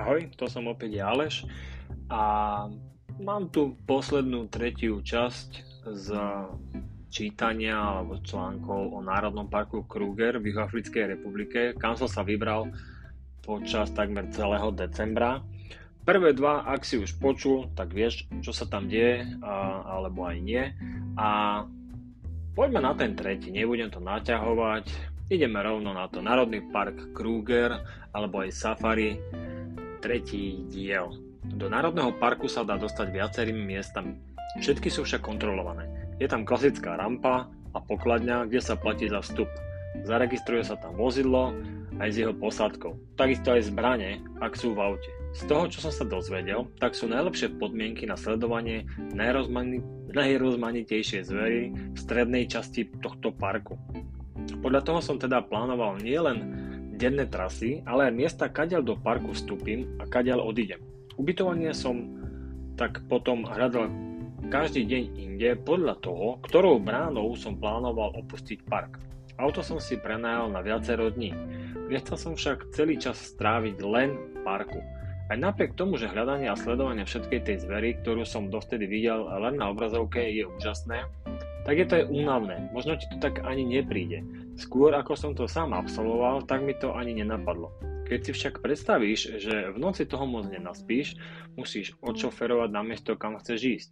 Ahoj, to som opäť Aleš a mám tu poslednú tretiu časť z čítania alebo článkov o Národnom parku Kruger v Juhoafrickej republike, kam som sa vybral počas takmer celého decembra. Prvé dva, ak si už počul, tak vieš, čo sa tam deje, alebo aj nie. A poďme na ten tretí, nebudem to naťahovať, ideme rovno na to. Národný park Kruger, alebo aj Safari, tretí diel. Do Národného parku sa dá dostať viacerými miestami. Všetky sú však kontrolované. Je tam klasická rampa a pokladňa, kde sa platí za vstup. Zaregistruje sa tam vozidlo aj s jeho posádkou. Takisto aj zbranie, ak sú v aute. Z toho, čo som sa dozvedel, tak sú najlepšie podmienky na sledovanie najrozmanitejšie zvery v strednej časti tohto parku. Podľa toho som teda plánoval nielen denné trasy, ale aj miesta, kadiaľ do parku vstúpim a kadiaľ odídem. Ubytovanie som tak potom hľadal každý deň inde podľa toho, ktorou bránou som plánoval opustiť park. Auto som si prenajal na viacero dní. Nechcel som však celý čas stráviť len v parku. Aj napriek tomu, že hľadanie a sledovanie všetkej tej zvery, ktorú som dovtedy videl len na obrazovke, je úžasné, tak je to aj únavné. Možno ti to tak ani nepríde. Skôr ako som to sám absolvoval, tak mi to ani nenapadlo. Keď si však predstavíš, že v noci toho moc nenaspíš, musíš odšoferovať na miesto, kam chceš ísť.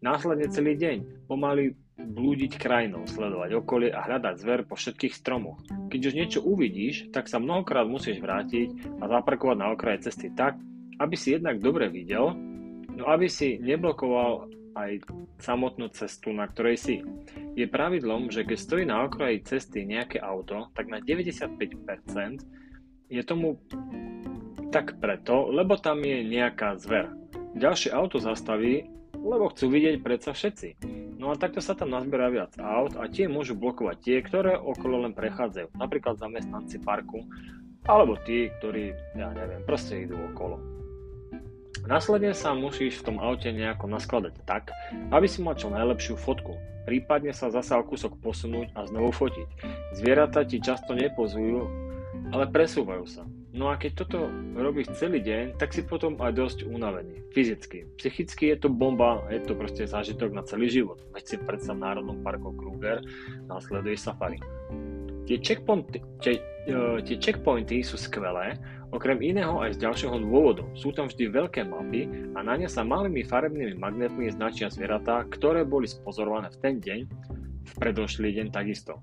Následne celý deň pomaly blúdiť krajinou, sledovať okolie a hľadať zver po všetkých stromoch. Keď už niečo uvidíš, tak sa mnohokrát musíš vrátiť a zaparkovať na okraje cesty tak, aby si jednak dobre videl, no aby si neblokoval aj samotnú cestu, na ktorej si. Je pravidlom, že keď stojí na okraji cesty nejaké auto, tak na 95% je tomu tak preto, lebo tam je nejaká zver. Ďalšie auto zastaví, lebo chcú vidieť predsa všetci. No a takto sa tam nazbiera viac aut a tie môžu blokovať tie, ktoré okolo len prechádzajú. Napríklad zamestnanci parku, alebo tí, ktorí, ja neviem, proste idú okolo. Následne sa musíš v tom aute nejako naskladať tak, aby si mal čo najlepšiu fotku. Prípadne sa zasa o kúsok posunúť a znovu fotiť. Zvieratá ti často nepozujú, ale presúvajú sa. No a keď toto robíš celý deň, tak si potom aj dosť unavený. Fyzicky. Psychicky je to bomba, je to proste zážitok na celý život. Veď si predstav v Národnom parku Kruger následuješ safari. Tie checkpointy, tie, uh, tie checkpointy sú skvelé, Okrem iného aj z ďalšieho dôvodu. Sú tam vždy veľké mapy a na ne sa malými farebnými magnetmi značia zvieratá, ktoré boli spozorované v ten deň, v predošlý deň takisto.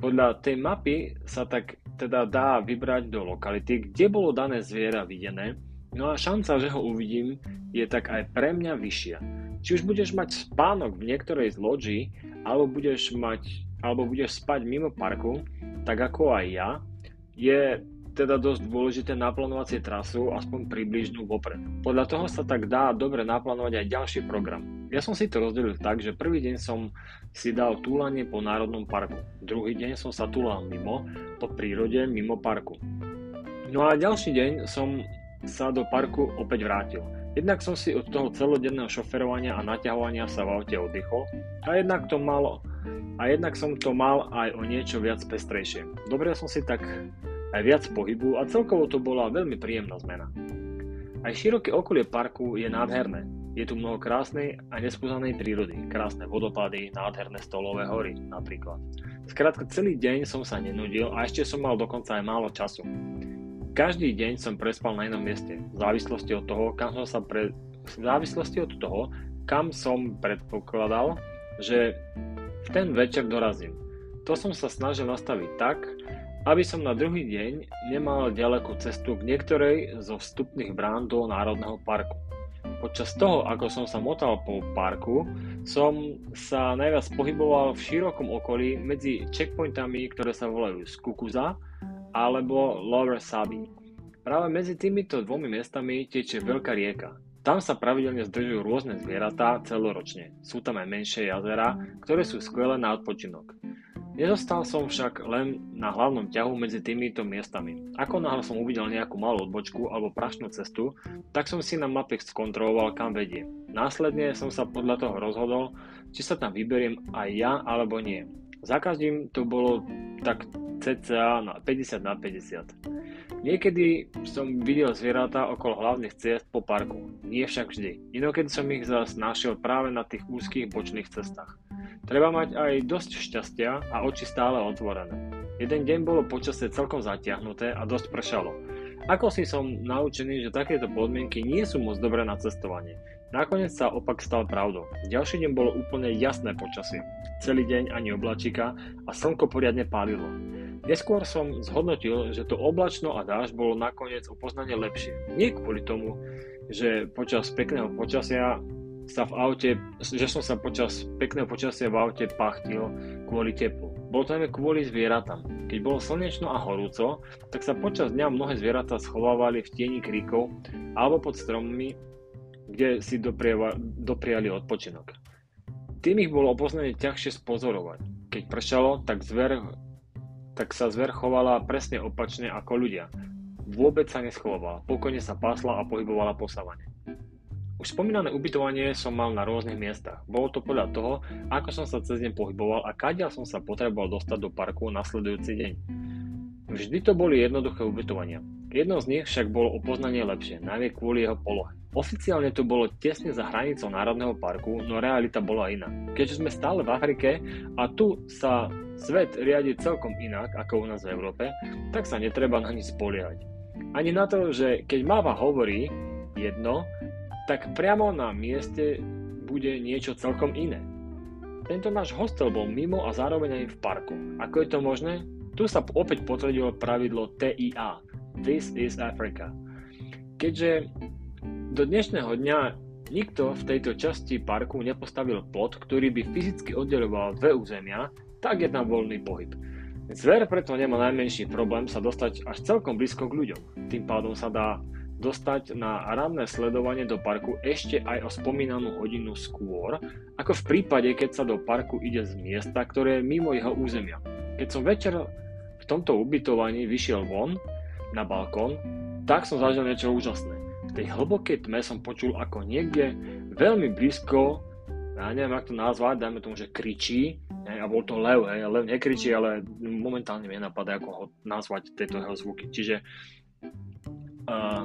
Podľa tej mapy sa tak teda dá vybrať do lokality, kde bolo dané zviera videné, no a šanca, že ho uvidím, je tak aj pre mňa vyššia. Či už budeš mať spánok v niektorej z loďí, alebo budeš mať alebo budeš spať mimo parku, tak ako aj ja, je teda dosť dôležité naplánovať si trasu aspoň približnú vopred. Podľa toho sa tak dá dobre naplánovať aj ďalší program. Ja som si to rozdelil tak, že prvý deň som si dal túlanie po národnom parku. Druhý deň som sa túlal mimo, po prírode, mimo parku. No a ďalší deň som sa do parku opäť vrátil. Jednak som si od toho celodenného šoferovania a naťahovania sa v aute oddychol a jednak to malo a jednak som to mal aj o niečo viac pestrejšie. Dobre som si tak aj viac pohybu a celkovo to bola veľmi príjemná zmena. Aj široké okolie parku je nádherné. Je tu mnoho krásnej a nespúzanej prírody, krásne vodopady, nádherné stolové hory napríklad. Skrátka celý deň som sa nenudil a ešte som mal dokonca aj málo času. Každý deň som prespal na inom mieste, v závislosti od toho, kam som sa pre... v závislosti od toho, kam som predpokladal, že v ten večer dorazím. To som sa snažil nastaviť tak, aby som na druhý deň nemal ďalekú cestu k niektorej zo vstupných brán do Národného parku. Počas toho, ako som sa motal po parku, som sa najviac pohyboval v širokom okolí medzi checkpointami, ktoré sa volajú Skukuza alebo Lower Sabi. Práve medzi týmito dvomi miestami tečie veľká rieka. Tam sa pravidelne zdržujú rôzne zvieratá celoročne. Sú tam aj menšie jazera, ktoré sú skvelé na odpočinok. Nezostal som však len na hlavnom ťahu medzi týmito miestami. Ako náhle som uvidel nejakú malú odbočku alebo prašnú cestu, tak som si na mape skontroloval, kam vedie. Následne som sa podľa toho rozhodol, či sa tam vyberiem aj ja alebo nie. Za každým to bolo tak cca na 50 na 50. Niekedy som videl zvieratá okolo hlavných ciest po parku, nie však vždy. Inokedy som ich zase našiel práve na tých úzkých bočných cestách. Treba mať aj dosť šťastia a oči stále otvorené. Jeden deň bolo počasie celkom zatiahnuté a dosť pršalo. Ako si som naučený, že takéto podmienky nie sú moc dobré na cestovanie. Nakoniec sa opak stal pravdou. Ďalší deň bolo úplne jasné počasie. Celý deň ani oblačika a slnko poriadne pálilo. Neskôr som zhodnotil, že to oblačno a dáž bolo nakoniec o poznanie lepšie. Nie kvôli tomu, že počas pekného počasia sa v aute, že som sa počas pekného počasia v aute pachtil kvôli teplu. Bolo to najmä kvôli zvieratám. Keď bolo slnečno a horúco, tak sa počas dňa mnohé zvieratá schovávali v tieni kríkov alebo pod strommi, kde si dopriali odpočinok. Tým ich bolo opoznanie ťažšie spozorovať. Keď pršalo, tak zver tak sa zver chovala presne opačne ako ľudia. Vôbec sa neschovala, pokojne sa pásla a pohybovala po savane. Už spomínané ubytovanie som mal na rôznych miestach. Bolo to podľa toho, ako som sa cez deň pohyboval a kadiaľ som sa potreboval dostať do parku nasledujúci deň. Vždy to boli jednoduché ubytovania. Jedno z nich však bolo o poznanie lepšie, najmä kvôli jeho polohe. Oficiálne to bolo tesne za hranicou Národného parku, no realita bola iná. Keďže sme stále v Afrike a tu sa svet riadi celkom inak ako u nás v Európe, tak sa netreba na nič spoliehať. Ani na to, že keď máva hovorí jedno, tak priamo na mieste bude niečo celkom iné. Tento náš hostel bol mimo a zároveň aj v parku. Ako je to možné? Tu sa opäť potvrdilo pravidlo TIA. This is Africa. Keďže do dnešného dňa nikto v tejto časti parku nepostavil plot, ktorý by fyzicky oddeloval dve územia, tak je tam voľný pohyb. Zver preto nemá najmenší problém sa dostať až celkom blízko k ľuďom. Tým pádom sa dá dostať na ranné sledovanie do parku ešte aj o spomínanú hodinu skôr, ako v prípade, keď sa do parku ide z miesta, ktoré je mimo jeho územia. Keď som večer v tomto ubytovaní vyšiel von na balkón, tak som zažil niečo úžasné. V tej hlbokej tme som počul, ako niekde veľmi blízko, ja neviem, ako to nazvať, dajme tomu, že kričí, a bol to lev, hej, lev nekričí, ale momentálne mi napadá, ako ho nazvať tieto jeho zvuky. Čiže uh,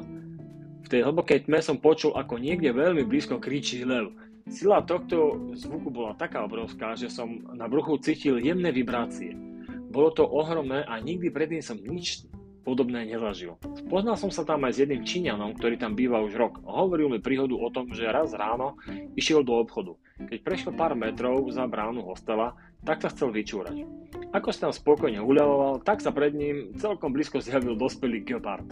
v tej hlbokej tme som počul, ako niekde veľmi blízko kričí lev. Sila tohto zvuku bola taká obrovská, že som na bruchu cítil jemné vibrácie. Bolo to ohromné a nikdy predtým som nič podobné nezažil. Poznal som sa tam aj s jedným Číňanom, ktorý tam býva už rok. Hovoril mi príhodu o tom, že raz ráno išiel do obchodu. Keď prešiel pár metrov za bránu hostela, tak sa chcel vyčúrať. Ako sa tam spokojne uľavoval, tak sa pred ním celkom blízko zjavil dospelý geopard.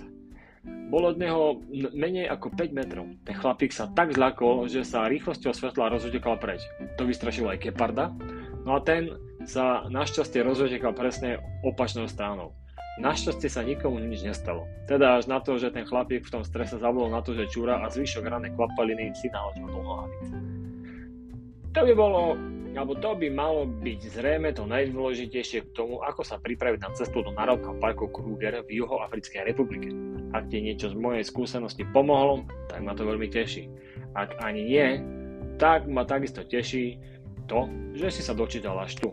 Bolo od neho menej ako 5 metrov. Ten chlapík sa tak zľakol, že sa rýchlosťou svetla rozutekal preč. To vystrašilo aj geparda. No a ten sa našťastie rozutekal presne opačnou stranou. Našťastie sa nikomu nič nestalo. Teda až na to, že ten chlapík v tom strese zavolal na to, že čúra a zvyšok ranej kvapaliny si naložil do nohavic. To by bolo, alebo to by malo byť zrejme to najdôležitejšie k tomu, ako sa pripraviť na cestu do Národného parku Kruger v Juhoafrickej republike. Ak ti niečo z mojej skúsenosti pomohlo, tak ma to veľmi teší. Ak ani nie, tak ma takisto teší to, že si sa dočítal až tu.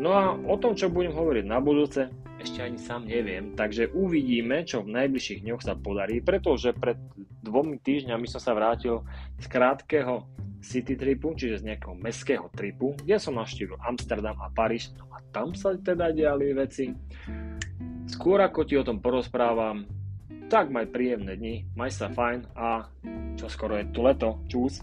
No a o tom, čo budem hovoriť na budúce, ešte ani sám neviem, takže uvidíme, čo v najbližších dňoch sa podarí, pretože pred dvomi týždňami som sa vrátil z krátkeho city tripu, čiže z nejakého mestského tripu, kde som navštívil Amsterdam a Paríž, no a tam sa teda diali veci. Skôr ako ti o tom porozprávam, tak maj príjemné dni, maj sa fajn a čo skoro je tu leto, čus.